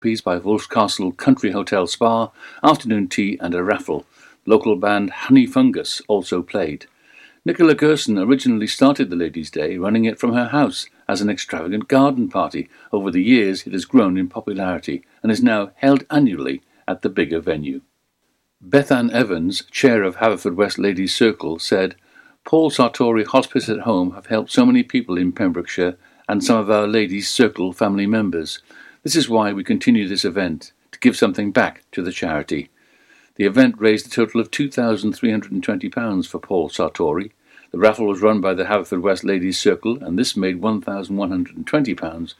Peas by Wolf's Castle Country Hotel Spa, afternoon tea and a raffle. Local band Honey Fungus also played. Nicola Gerson originally started the Ladies' Day running it from her house as an extravagant garden party. Over the years, it has grown in popularity and is now held annually at the bigger venue. Bethan Evans, chair of Haverfordwest Ladies Circle, said, Paul Sartori Hospice at Home have helped so many people in Pembrokeshire and some of our Ladies Circle family members. This is why we continue this event, to give something back to the charity. The event raised a total of £2,320 for Paul Sartori. The raffle was run by the Haverfordwest Ladies Circle, and this made £1,120,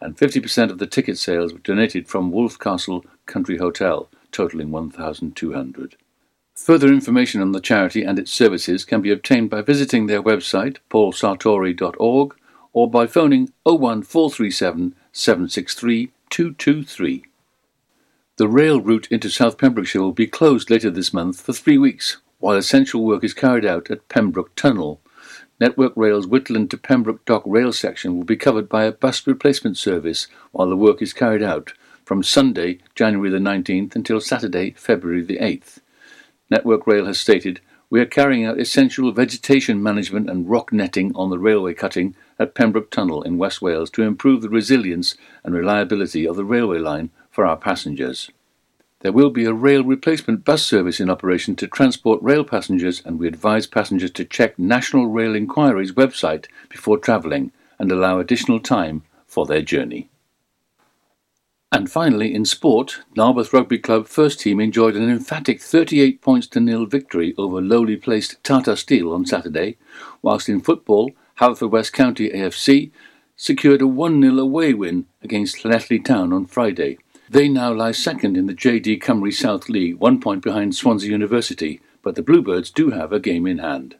and 50% of the ticket sales were donated from Wolf Castle Country Hotel, totaling 1,200. Further information on the charity and its services can be obtained by visiting their website, paulsartori.org, or by phoning 01437 763 223. The rail route into South Pembrokeshire will be closed later this month for three weeks while essential work is carried out at Pembroke Tunnel. Network Rail's Whitland to Pembroke Dock rail section will be covered by a bus replacement service while the work is carried out from Sunday, January the 19th until Saturday, February the 8th. Network Rail has stated, We are carrying out essential vegetation management and rock netting on the railway cutting at Pembroke Tunnel in West Wales to improve the resilience and reliability of the railway line for our passengers. There will be a rail replacement bus service in operation to transport rail passengers, and we advise passengers to check National Rail Enquiries website before travelling and allow additional time for their journey. And finally, in sport, Narberth Rugby Club first team enjoyed an emphatic 38 points to nil victory over lowly placed Tata Steel on Saturday, whilst in football, Haverfordwest County AFC secured a 1 0 away win against Llanelli Town on Friday. They now lie second in the JD Cymru South League, one point behind Swansea University, but the Bluebirds do have a game in hand.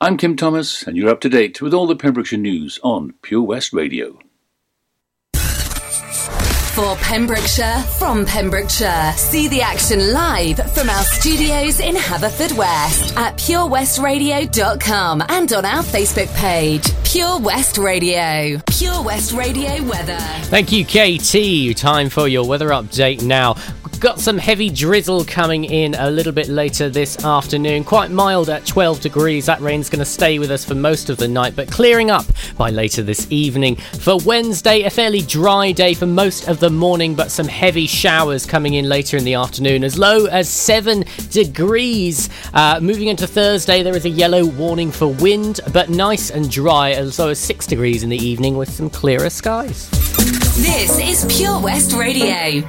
I'm Kim Thomas, and you're up to date with all the Pembrokeshire news on Pure West Radio. For Pembrokeshire, from Pembrokeshire. See the action live from our studios in Haverfordwest at purewestradio.com and on our Facebook page, Pure West Radio. Pure West Radio weather. Thank you, KT. Time for your weather update now. Got some heavy drizzle coming in a little bit later this afternoon. Quite mild at 12 degrees. That rain's going to stay with us for most of the night, but clearing up by later this evening. For Wednesday, a fairly dry day for most of the morning, but some heavy showers coming in later in the afternoon, as low as 7 degrees. Uh, moving into Thursday, there is a yellow warning for wind, but nice and dry, as low as 6 degrees in the evening with some clearer skies. This is Pure West Radio.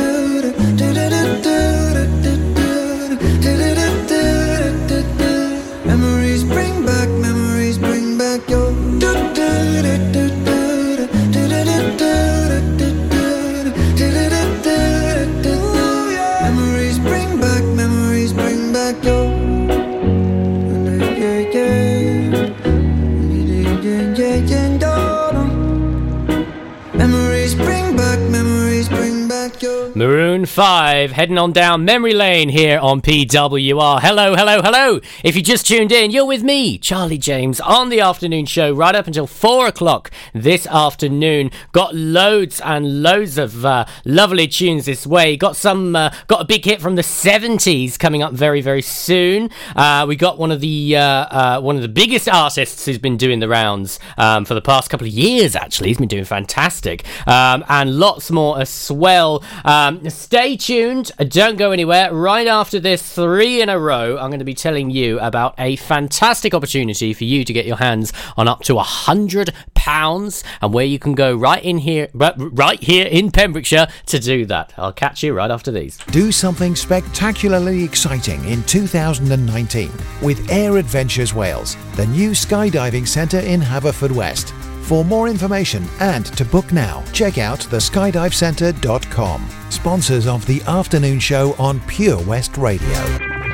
5 heading on down memory lane here on PWR. Hello, hello, hello. If you just tuned in, you're with me, Charlie James, on the afternoon show right up until 4 o'clock this afternoon. Got loads and loads of uh, lovely tunes this way. Got some, uh, got a big hit from the 70s coming up very, very soon. Uh, we got one of the, uh, uh, one of the biggest artists who's been doing the rounds um, for the past couple of years, actually. He's been doing fantastic. Um, and lots more as well. Um, stay tuned. Uh, don't go anywhere. Right after this, three in a row, I'm going to be telling you about a fantastic opportunity for you to get your hands on up to a hundred pounds, and where you can go right in here, right, right here in Pembrokeshire to do that. I'll catch you right after these. Do something spectacularly exciting in 2019 with Air Adventures Wales, the new skydiving centre in Haverfordwest. For more information and to book now, check out theskydivecentre.com, Sponsors of the afternoon show on Pure West Radio.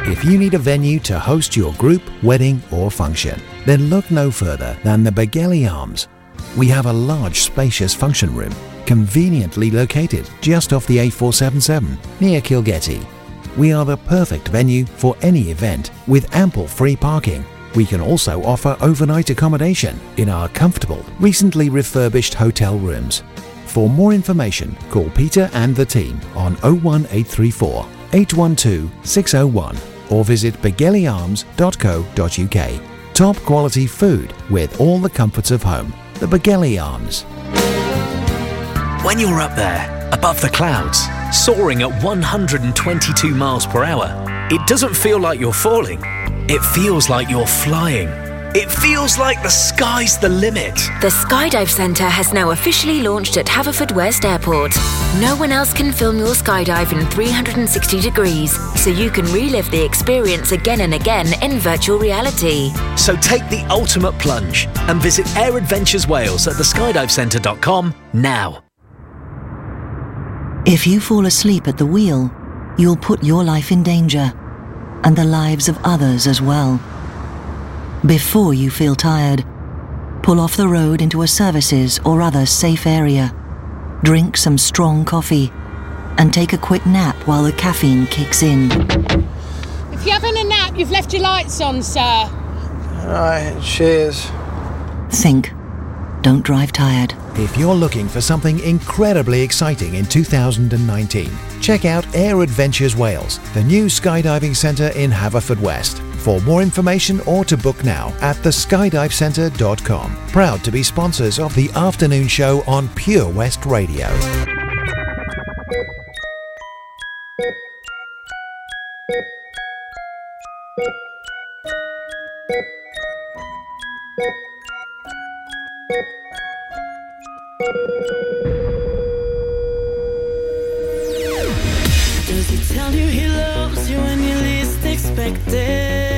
If you need a venue to host your group, wedding, or function, then look no further than the Begelly Arms. We have a large, spacious function room, conveniently located just off the A477 near Kilgetty. We are the perfect venue for any event with ample free parking. We can also offer overnight accommodation in our comfortable, recently refurbished hotel rooms. For more information, call Peter and the team on 01834 812 601 or visit begellyarms.co.uk. Top quality food with all the comforts of home. The Begelly Arms. When you're up there, above the clouds, soaring at 122 miles per hour, it doesn't feel like you're falling. It feels like you're flying. It feels like the sky's the limit. The Skydive Centre has now officially launched at Haverfordwest Airport. No one else can film your skydive in 360 degrees, so you can relive the experience again and again in virtual reality. So take the ultimate plunge and visit Air Adventures Wales at theskydivecentre.com now. If you fall asleep at the wheel, you'll put your life in danger and the lives of others as well. Before you feel tired, pull off the road into a services or other safe area. Drink some strong coffee and take a quick nap while the caffeine kicks in. If you're having a nap, you've left your lights on, sir. Alright, cheers. Think. Don't drive tired. If you're looking for something incredibly exciting in 2019, check out Air Adventures Wales, the new skydiving centre in Haverfordwest. For more information or to book now at theskydivecentre.com. Proud to be sponsors of the afternoon show on Pure West Radio. Does he tell you he loves you when you least expect it?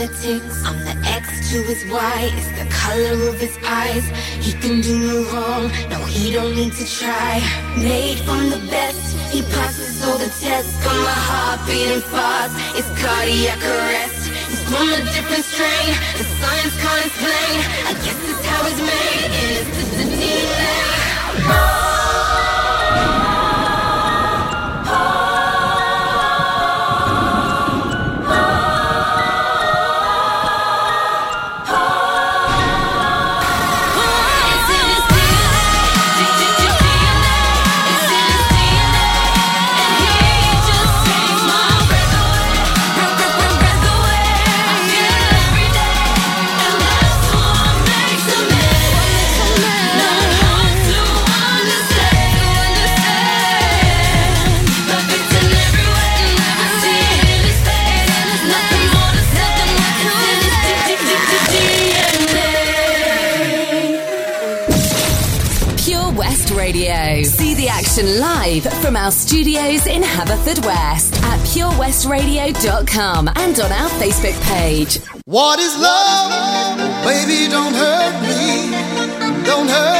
Genetics. I'm the X to his Y, it's the color of his eyes. He can do no wrong, no, he don't need to try. Made from the best, he passes all the tests. Got my heart beating fast, it's cardiac arrest. He's from a different strain, the science can't explain. I guess it's how it's made, and it's just the DNA. action our studios in Haverfordwest at purewestradio.com and on our Facebook page. What is love? Baby, don't hurt me. Don't hurt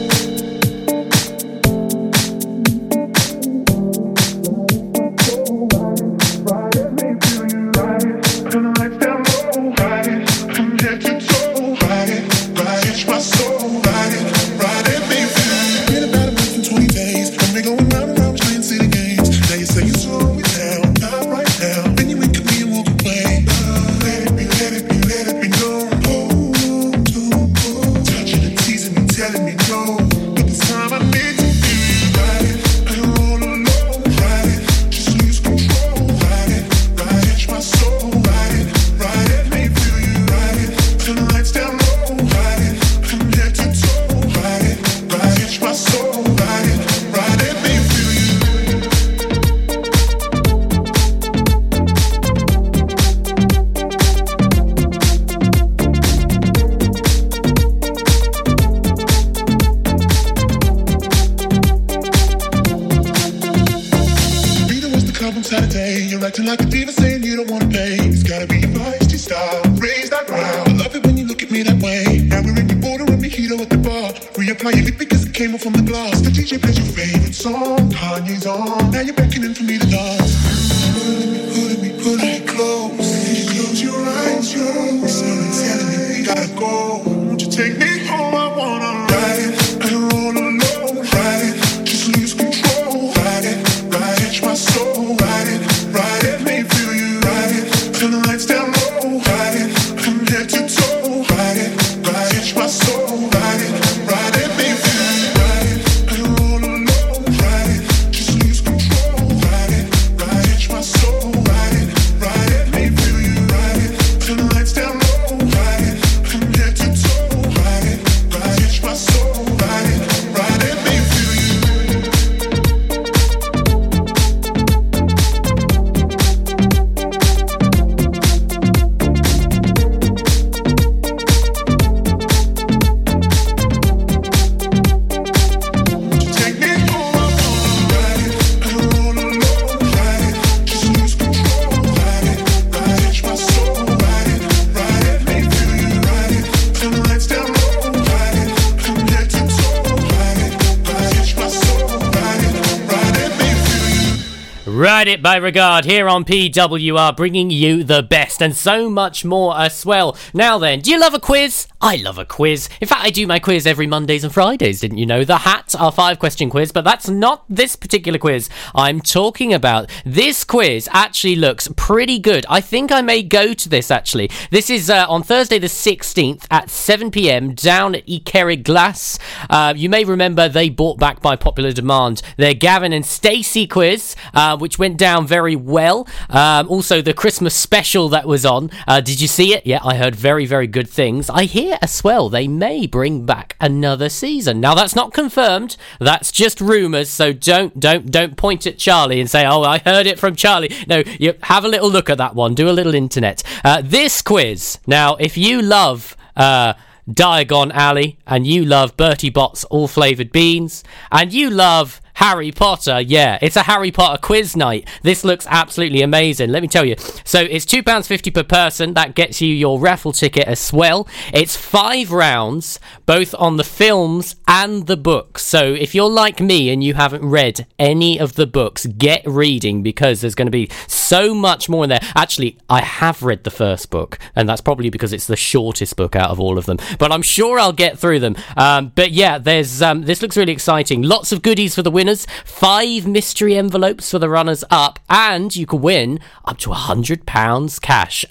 By Regard here on PWR, bringing you the best and so much more as well. Now then, do you love a quiz? I love a quiz. In fact, I do my quiz every Mondays and Fridays, didn't you know? The Hat, our five question quiz, but that's not this particular quiz I'm talking about. This quiz actually looks pretty good. I think I may go to this actually. This is uh, on Thursday the 16th at 7 pm down at Ekerig Glass. Uh, you may remember they bought back by popular demand their Gavin and Stacey quiz, uh, which went down very well. Um, also, the Christmas special that was on. Uh, did you see it? Yeah, I heard very, very good things. I hear as well they may bring back another season. Now that's not confirmed. That's just rumours. So don't, don't, don't point at Charlie and say, "Oh, I heard it from Charlie." No, you have a little look at that one. Do a little internet. Uh, this quiz. Now, if you love. Uh, Diagon Alley, and you love Bertie Bott's all flavoured beans, and you love Harry Potter, yeah, it's a Harry Potter quiz night. This looks absolutely amazing. Let me tell you. So it's two pounds fifty per person. That gets you your raffle ticket as well. It's five rounds, both on the films and the books. So if you're like me and you haven't read any of the books, get reading because there's going to be so much more in there. Actually, I have read the first book, and that's probably because it's the shortest book out of all of them. But I'm sure I'll get through them. Um, but yeah, there's um, this looks really exciting. Lots of goodies for the winners five mystery envelopes for the runners up, and you can win up to a £100 cash.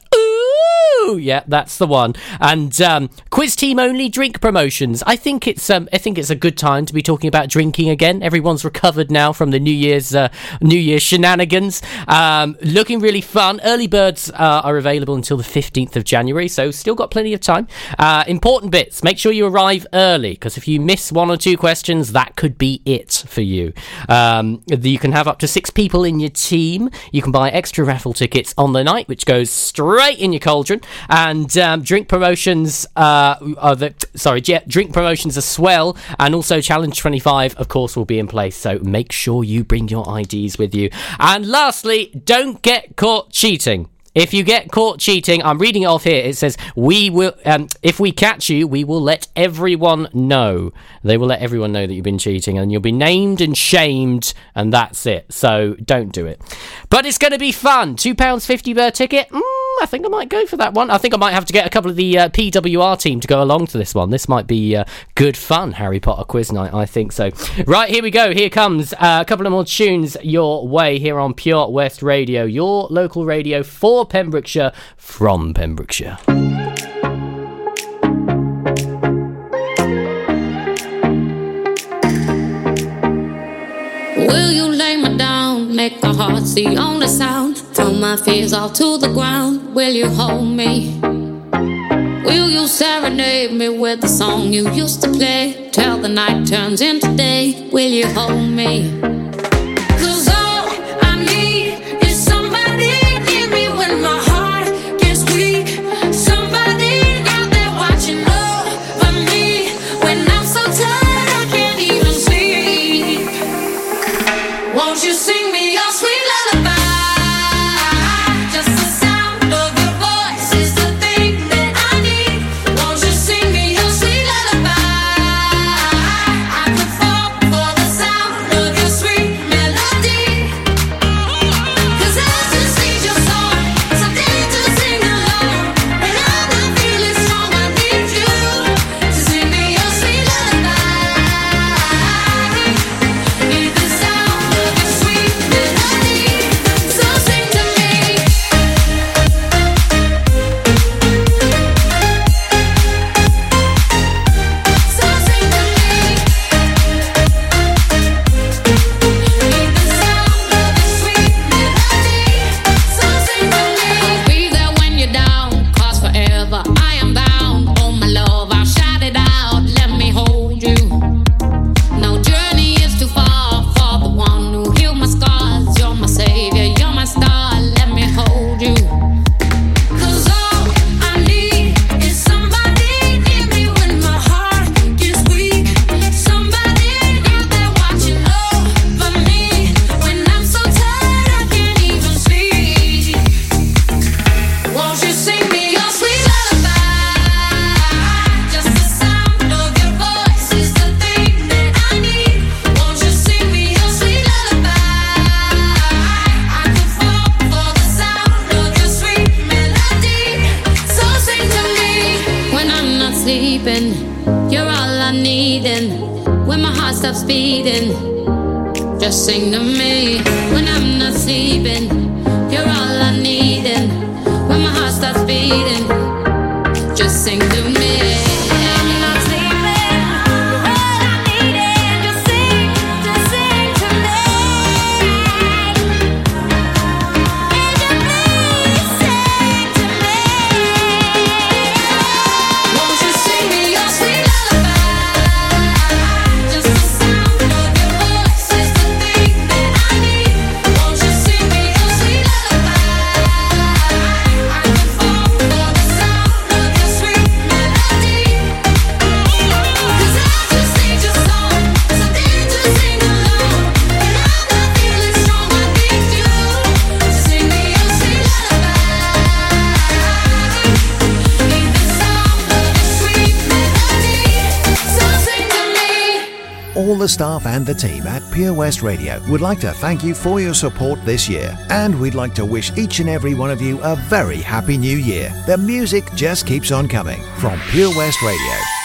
Ooh, yeah, that's the one. And um, quiz team only drink promotions. I think it's um, I think it's a good time to be talking about drinking again. Everyone's recovered now from the New Year's uh, New Year's shenanigans. Um, looking really fun. Early birds uh, are available until the fifteenth of January, so still got plenty of time. Uh, important bits: make sure you arrive early because if you miss one or two questions, that could be it for you. Um, you can have up to six people in your team. You can buy extra raffle tickets on the night, which goes straight in your cauldron. And um, drink promotions, uh, are the, sorry, drink promotions as well. And also Challenge 25, of course, will be in place. So make sure you bring your IDs with you. And lastly, don't get caught cheating. If you get caught cheating, I'm reading it off here. It says, "We will, um, if we catch you, we will let everyone know. They will let everyone know that you've been cheating, and you'll be named and shamed, and that's it. So don't do it. But it's going to be fun. Two pounds fifty per ticket. Mm, I think I might go for that one. I think I might have to get a couple of the uh, PWR team to go along to this one. This might be uh, good fun. Harry Potter quiz night. I think so. Right here we go. Here comes uh, a couple of more tunes your way here on Pure West Radio, your local radio for Pembrokeshire from Pembrokeshire. Will you lay me down? Make my heart the only sound. My fears all to the ground. Will you hold me? Will you serenade me with the song you used to play? Till the night turns into day. Will you hold me? And the team at Pure West Radio would like to thank you for your support this year, and we'd like to wish each and every one of you a very happy new year. The music just keeps on coming from Pure West Radio.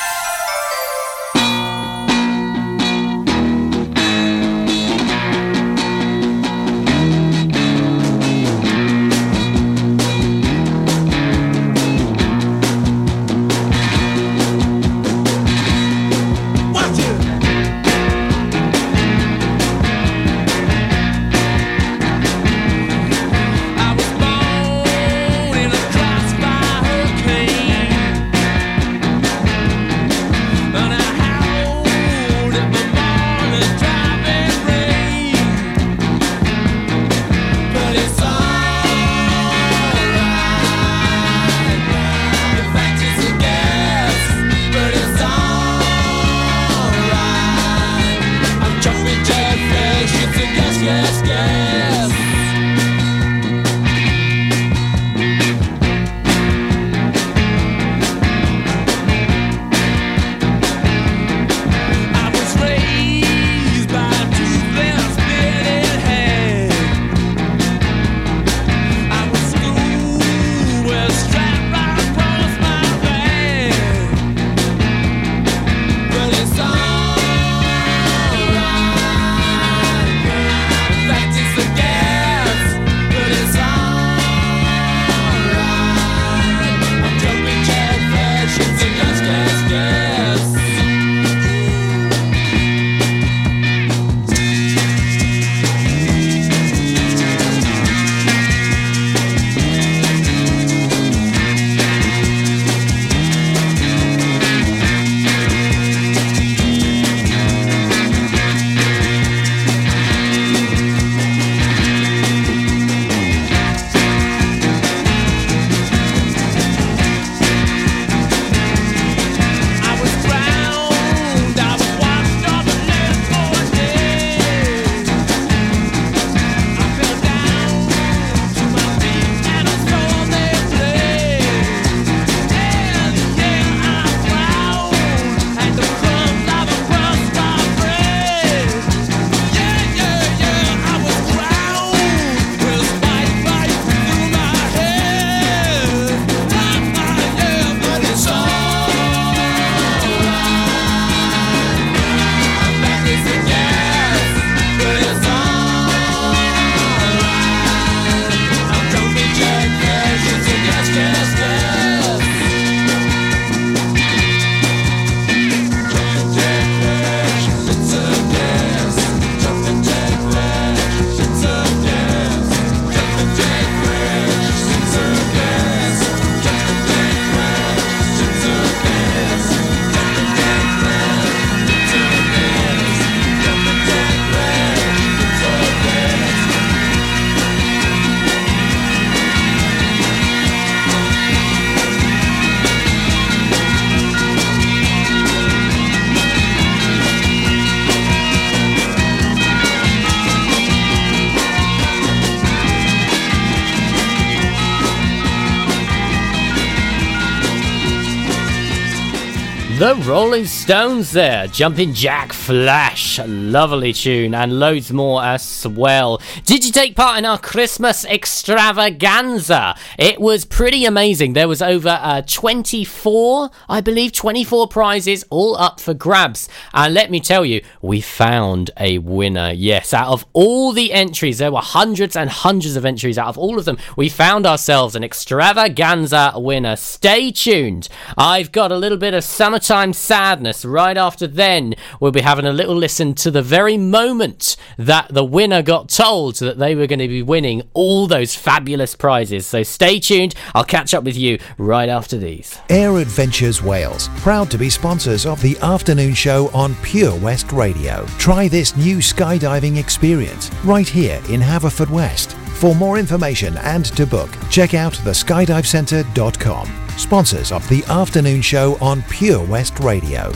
The Rolling Stones there, Jumping Jack Flash, lovely tune, and loads more as well. Did you take part in our Christmas extravaganza? It was pretty amazing. There was over uh, 24, I believe, 24 prizes, all up for grabs. And let me tell you, we found a winner. Yes, out of all the entries, there were hundreds and hundreds of entries. Out of all of them, we found ourselves an extravaganza winner. Stay tuned. I've got a little bit of summertime sadness. Right after then, we'll be having a little listen to the very moment that the winner got told that they were going to be winning all those fabulous prizes. So stay tuned. I'll catch up with you right after these. Air Adventures Wales, proud to be sponsors of the afternoon show on Pure West Radio. Try this new skydiving experience right here in Haverfordwest. For more information and to book, check out theskydivecentre.com sponsors of the afternoon show on Pure West Radio.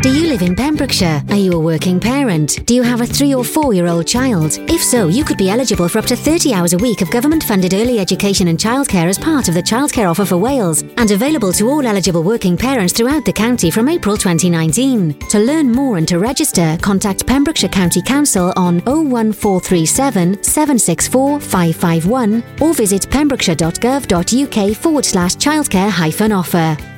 Do you live in Pembrokeshire? Are you a working parent? Do you have a three or four year old child? If so, you could be eligible for up to 30 hours a week of government funded early education and childcare as part of the Childcare Offer for Wales and available to all eligible working parents throughout the county from April 2019. To learn more and to register, contact Pembrokeshire County Council on 01437 764 551 or visit pembrokeshire.gov.uk forward slash childcare hyphen offer.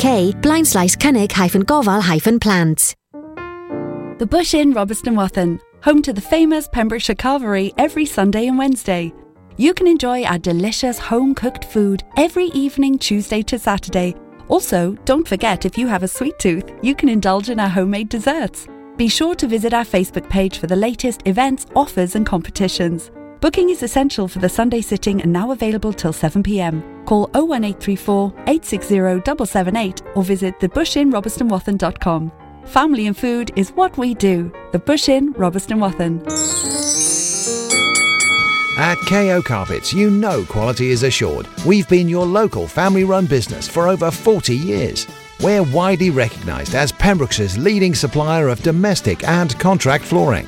uk blind slice gofal. The Bush Inn, Robeston Wathen, home to the famous Pembrokeshire Carvery every Sunday and Wednesday. You can enjoy our delicious home cooked food every evening, Tuesday to Saturday. Also, don't forget if you have a sweet tooth, you can indulge in our homemade desserts. Be sure to visit our Facebook page for the latest events, offers, and competitions. Booking is essential for the Sunday sitting and now available till 7pm. Call 01834 860 778 or visit thebushinrobertsonwathen.com. Family and food is what we do. The Bush Inn, Robeston. At KO Carpets, you know quality is assured. We've been your local family run business for over 40 years. We're widely recognised as Pembrokeshire's leading supplier of domestic and contract flooring.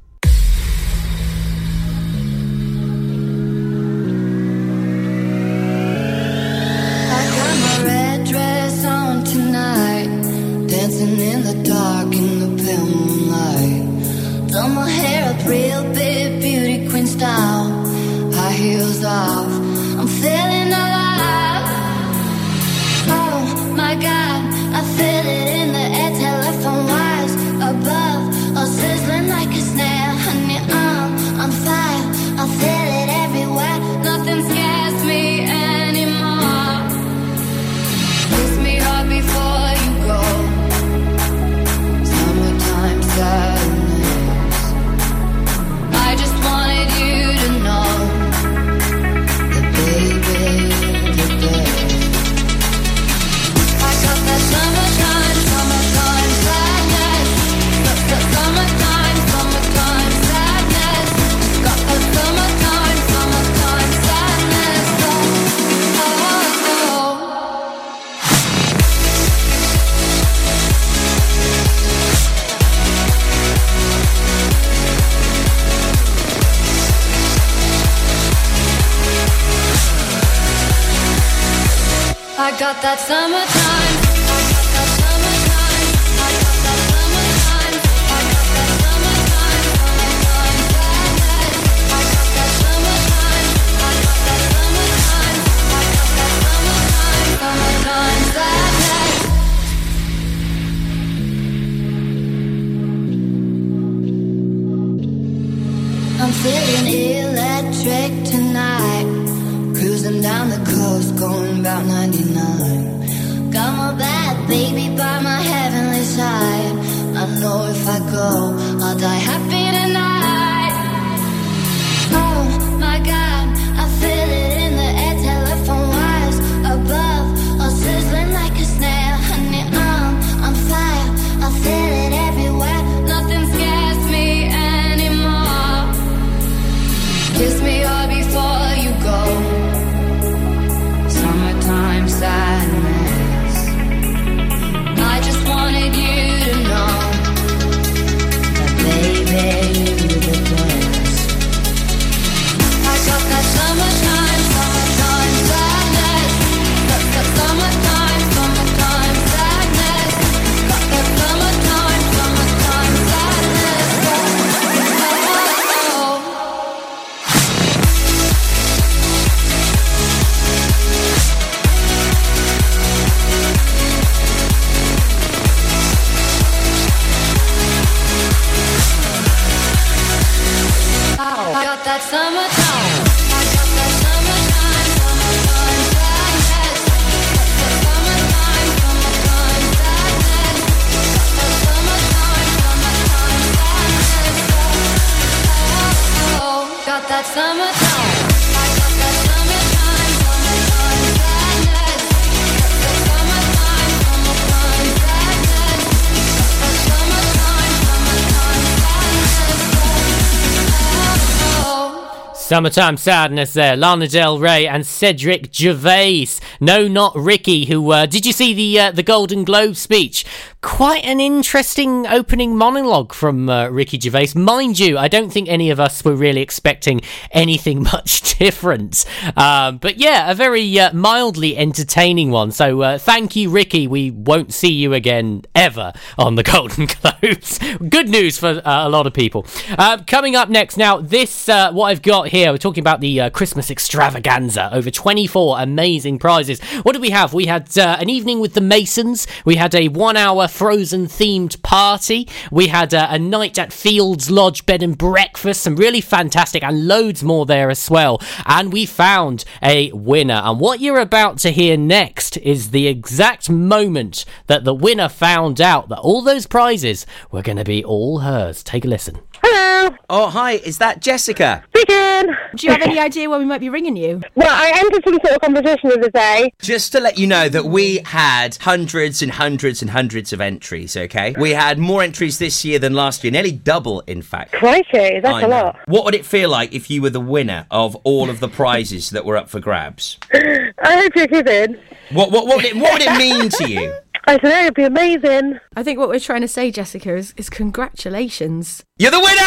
Summertime sadness there. Lana Del Rey and Cedric Gervais. No, not Ricky. Who uh, did you see the uh, the Golden Globe speech? Quite an interesting opening monologue from uh, Ricky Gervais. Mind you, I don't think any of us were really expecting anything much different. Um, but yeah, a very uh, mildly entertaining one. So uh, thank you, Ricky. We won't see you again ever on the Golden Globes. Good news for uh, a lot of people. Uh, coming up next, now this uh, what I've got here. We're talking about the uh, Christmas extravaganza. Over 24 amazing prizes. What did we have? We had an evening with the Masons. We had a one-hour Frozen themed party. We had uh, a night at Fields Lodge bed and breakfast. Some really fantastic and loads more there as well. And we found a winner. And what you're about to hear next is the exact moment that the winner found out that all those prizes were going to be all hers. Take a listen. Hello. Oh, hi. Is that Jessica? Speaking. Do you have any idea why we might be ringing you? Well, I entered some sort of competition the other day. Just to let you know that we had hundreds and hundreds and hundreds of entries, okay? We had more entries this year than last year, nearly double, in fact. Crikey, that's I a know. lot. What would it feel like if you were the winner of all of the prizes that were up for grabs? I hope you're kidding. What what what would it, what would it mean to you? I don't know, it'd be amazing. I think what we're trying to say, Jessica, is, is congratulations. You're the winner!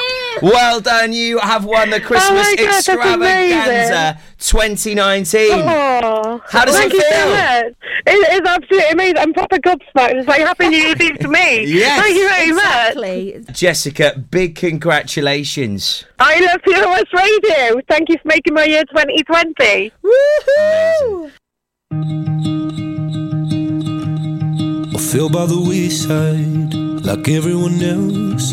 well done, you have won the oh Christmas Oh God, extravaganza 2019. Oh, How does thank it you feel? so much. It's absolutely amazing. I'm proper gobsmacked. It's like Happy New Year's Eve to me. Yes. Thank you very Exactly. Jessica, big congratulations. I love Pure West Radio. Thank you for making my year 2020. Woohoo! I fell by the wayside like everyone else.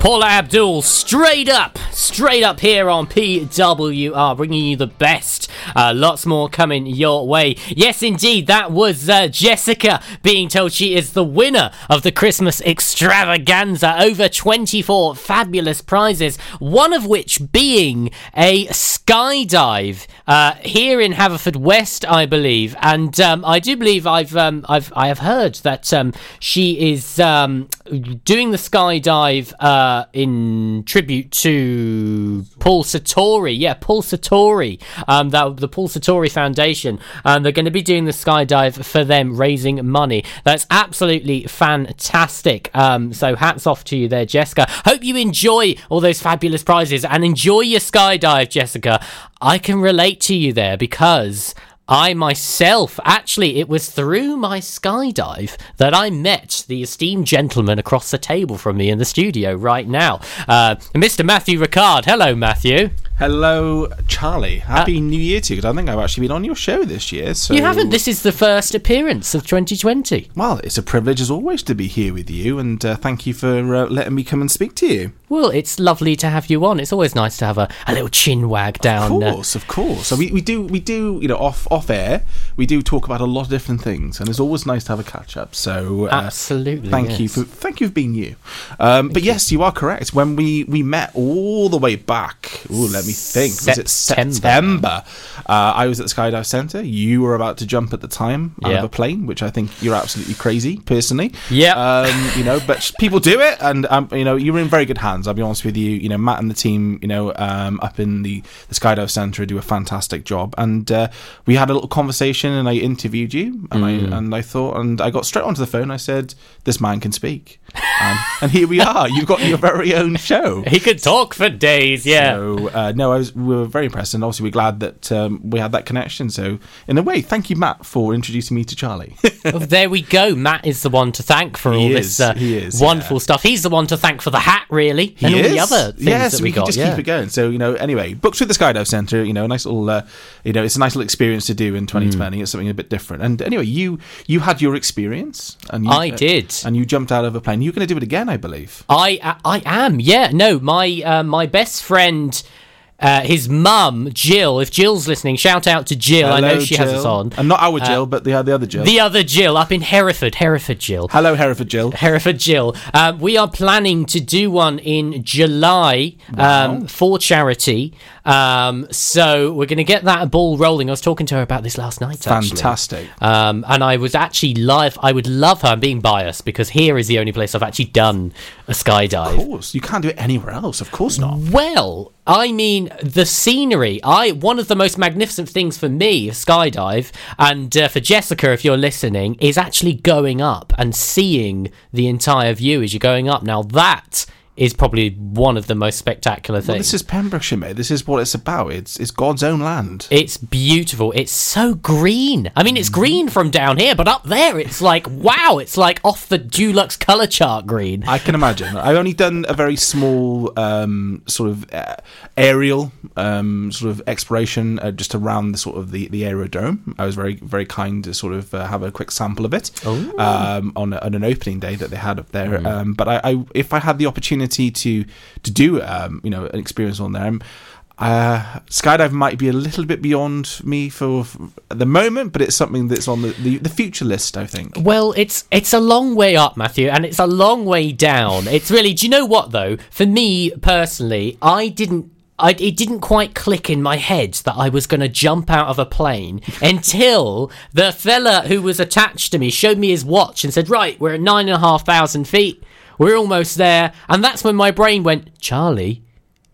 Paula Abdul, straight up, straight up here on PWR, bringing you the best. Uh, lots more coming your way. Yes, indeed, that was uh, Jessica being told she is the winner of the Christmas extravaganza. Over 24 fabulous prizes, one of which being a skydive uh, here in Haverfordwest, I believe. And um, I do believe I've um, I've I have heard that um, she is um, doing the skydive uh, in tribute to Paul Sartori. Yeah, Paul Sartori. Um, that the Paul Sartori Foundation. Um, they're going to be doing the skydive for them, raising money. That's absolutely fantastic. Um, so hats off to you there, Jessica. Hope you enjoy all those fabulous prizes and enjoy your skydive, Jessica. I can relate to you there because. I myself, actually, it was through my skydive that I met the esteemed gentleman across the table from me in the studio right now, uh, Mr. Matthew Ricard. Hello, Matthew. Hello, Charlie. Happy New Year to you, because I think I've actually been on your show this year. So You haven't. This is the first appearance of 2020. Well, it's a privilege as always to be here with you, and uh, thank you for uh, letting me come and speak to you. Well, it's lovely to have you on. It's always nice to have a, a little chin wag down. Of uh, course, of course. So we, we do we do you know off off air we do talk about a lot of different things, and it's always nice to have a catch up. So uh, Absolutely, thank you for thank you for being you. Um, but yes, you are correct. When we we met all the way back, ooh, let me think. Was it September. September? Uh, I was at the Skydive Centre. You were about to jump at the time out Yeah. of a plane, which I think you're absolutely crazy, personally. Yeah. Um, you know, but people do it, and um, you know, you were in very good hands. I'll be honest with you. You know, Matt and the team, you know, um, up in the the Skydive Centre do a fantastic job, and uh, we had a little conversation, and I interviewed you, and Mm. I and I thought, and I got straight onto the phone. I said, "This man can speak," and, and here we are. You've got your very own show. He could talk for days. Yeah. So uh, no, I was we were very impressed, and obviously we're glad that um, we had that connection. So in a way, thank you, Matt, for introducing me to Charlie. Well, there we go. Matt is the one to thank for all He this is, uh, he is, wonderful stuff. He's the one to thank for the hat, really, and all the other things yes, that we, we, got. can just yeah. keep it going. So you know, anyway, books with the Skydive Centre. You know, a nice little, uh, you know, it's a nice little experience to do in 2020. Mm. It's something a bit different. And anyway, you you had your experience, and you, I did. and you jumped out of a plane. You're going to do it again, I believe. I I am. Yeah. No, my uh, my best friend. Uh, his mum, Jill. If Jill's listening, shout out to Jill. I know Hello, she has us Jill. on. and not our Uh, Jill, but the the other Jill. The other Jill up in Hereford, Hereford Jill. Hello, Hereford Jill. Hereford Jill. Um, we are planning to do one in July um, for charity. Um, so we're going to get that ball rolling. I was talking to her about this last night. Actually. Fantastic. Um, and I was actually live. I would love her. I'm being biased because here is the only place I've actually done a skydive. Of course, you can't do it anywhere else. Of course not. Well, I mean the scenery. I one of the most magnificent things for me, skydive, and uh, for Jessica, if you're listening, is actually going up and seeing the entire view as you're going up. Now that is probably one of the most spectacular things. Well, this is Pembrokeshire, mate. This is what it's about. It's it's God's own land. It's beautiful. It's so green. I mean, it's green from down here, but up there, it's like wow. It's like off the Dulux color chart green. I can imagine. I've only done a very small um, sort of uh, aerial um, sort of exploration uh, just around the sort of the, the aerodrome. I was very very kind to sort of uh, have a quick sample of it um, on, a, on an opening day that they had up there. Mm. Um, but I, I, if I had the opportunity to to do um, you know an experience on there. um, uh, skydive might be a little bit beyond me for, for the moment, but it's something that's on the, the, the future list. I think. Well, it's it's a long way up, Matthew, and it's a long way down. It's really. Do you know what though? For me personally, I didn't. I, it didn't quite click in my head that I was going to jump out of a plane until the fella who was attached to me showed me his watch and said, "Right, we're at nine and a half thousand feet. We're almost there." And that's when my brain went, "Charlie,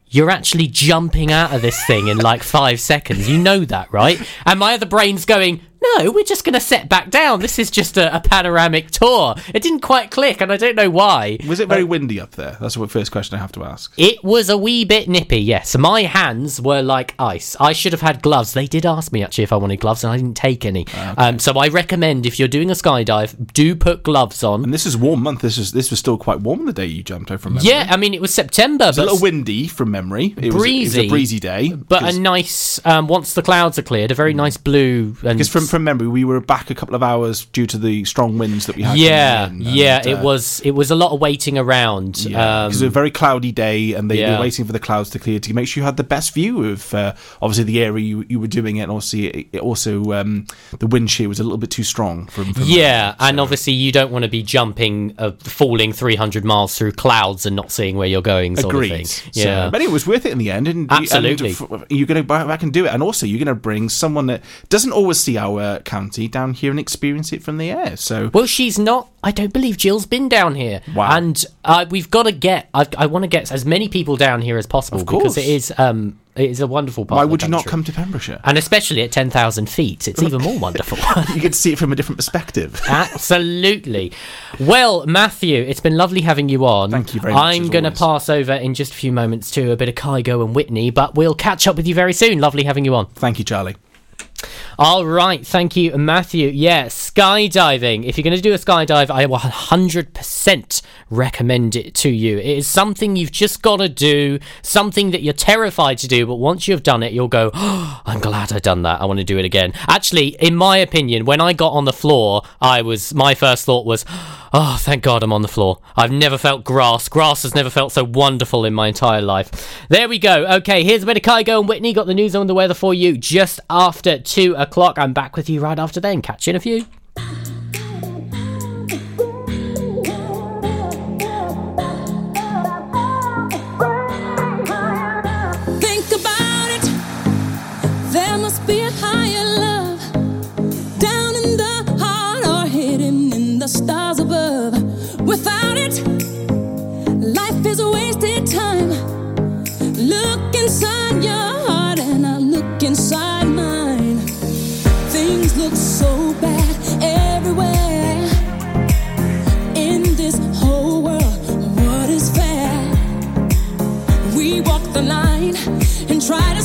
you're actually jumping out of this thing in like five seconds. You know that, right? And my other brain's going, no, we're just going to set back down. This is just a, a panoramic tour. It didn't quite click, and I don't know why. Was it very windy up there? That's the first question I have to ask. It was a wee bit nippy, yes. My hands were like ice. I should have had gloves. They did ask me actually if I wanted gloves, and I didn't take any. Um, so I recommend if you're doing a skydive, do put gloves on. And this is warm month. This is this was still quite warm the day you jumped out from memory. Yeah, I mean it was September, a little windy from memory. It was, breezy, it was a breezy day. but a nice. Um, once the clouds are cleared, a very nice blue. And Because from, from memory, we were back a couple of hours due to the strong winds that we had. Yeah, in, yeah, and, it uh, was it was a lot of waiting around. Yeah, um, it was a very cloudy day, and they yeah. were waiting for the clouds to clear to make sure you had the best view of uh, obviously the area you, you were doing it, and also it, it also um, the wind shear was a little bit too strong from. from yeah, and obviously you don't want to be jumping, uh, falling 300 miles through clouds and not seeing where you're going. Sort Agreed. Of thing. So, Yeah, but it was worth it in the end, and Absolutely. and you're going to go back and do it, and also you're going to bring someone that doesn't always see our county down here and experience it from the air. So Well, she's not. I don't believe Jill's been down here. Wow. And uh, we've got to get. I, I want to get as many people down here as possible Of because it is. Um, it is a wonderful part. why would you not come to Pembrokeshire? And especially at ten thousand feet, it's even more wonderful. you get to see it from a different perspective. Absolutely. Well, Matthew, it's been lovely having you on. Thank you very much, I'm going to pass over in just a few moments to a bit of Kygo and Whitney, but we'll catch up with you very soon. Lovely having you on. Thank you, Charlie. All right, thank you, Matthew. Yeah, skydiving. If you're going to do a skydive, I 100% recommend it to you. It is something you've just got to do, something that you're terrified to do, but once you've done it, you'll go, oh, I'm glad I've done that. I want to do it again. Actually, in my opinion, when I got on the floor, I was my first thought was, oh, thank God I'm on the floor. I've never felt grass. Grass has never felt so wonderful in my entire life. There we go. Okay, here's bit of Kygo and Whitney. Got the news on the weather for you just after two o'clock. I'm back with you right after then. Catch you in a few. Try to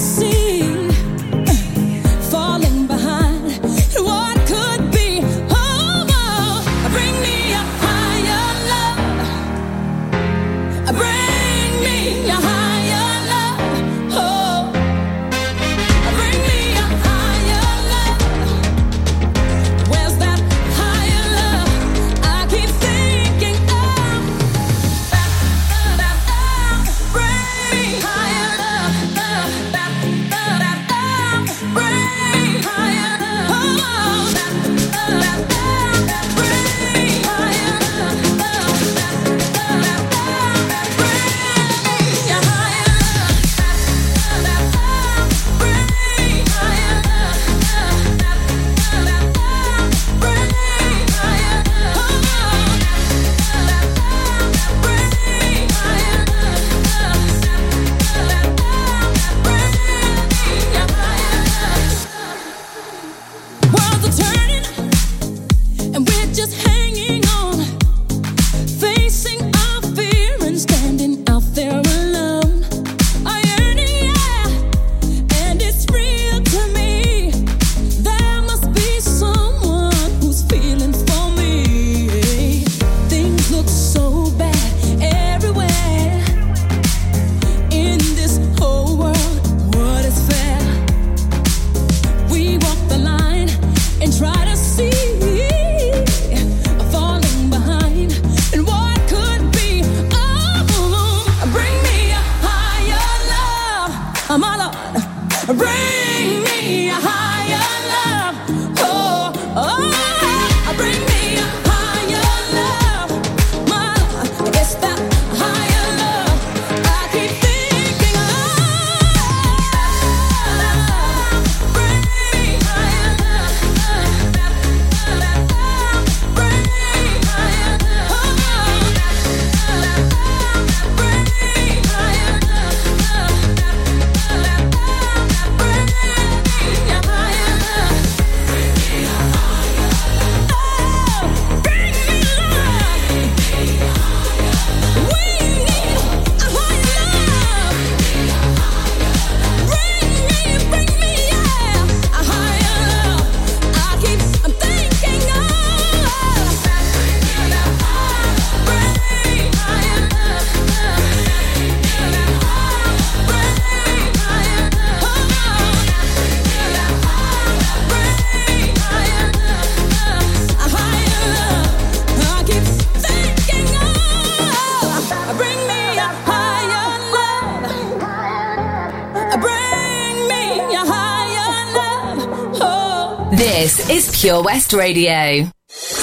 Pure West Radio. From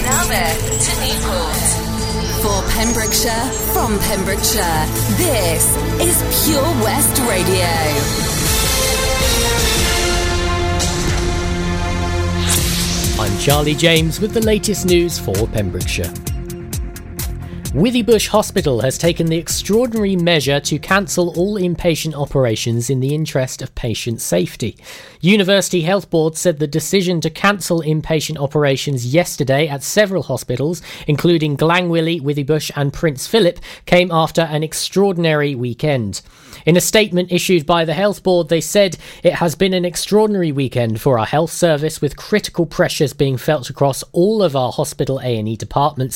Narberth to Newport. For Pembrokeshire, from Pembrokeshire, this is Pure West Radio. I'm Charlie James with the latest news for Pembrokeshire. Withybush Hospital has taken the extraordinary measure to cancel all inpatient operations in the interest of patient safety. University Health Board said the decision to cancel inpatient operations yesterday at several hospitals, including Glangwili, Withybush, and Prince Philip, came after an extraordinary weekend. In a statement issued by the Health Board, they said it has been an extraordinary weekend for our health service with critical pressures being felt across all of our hospital A&E departments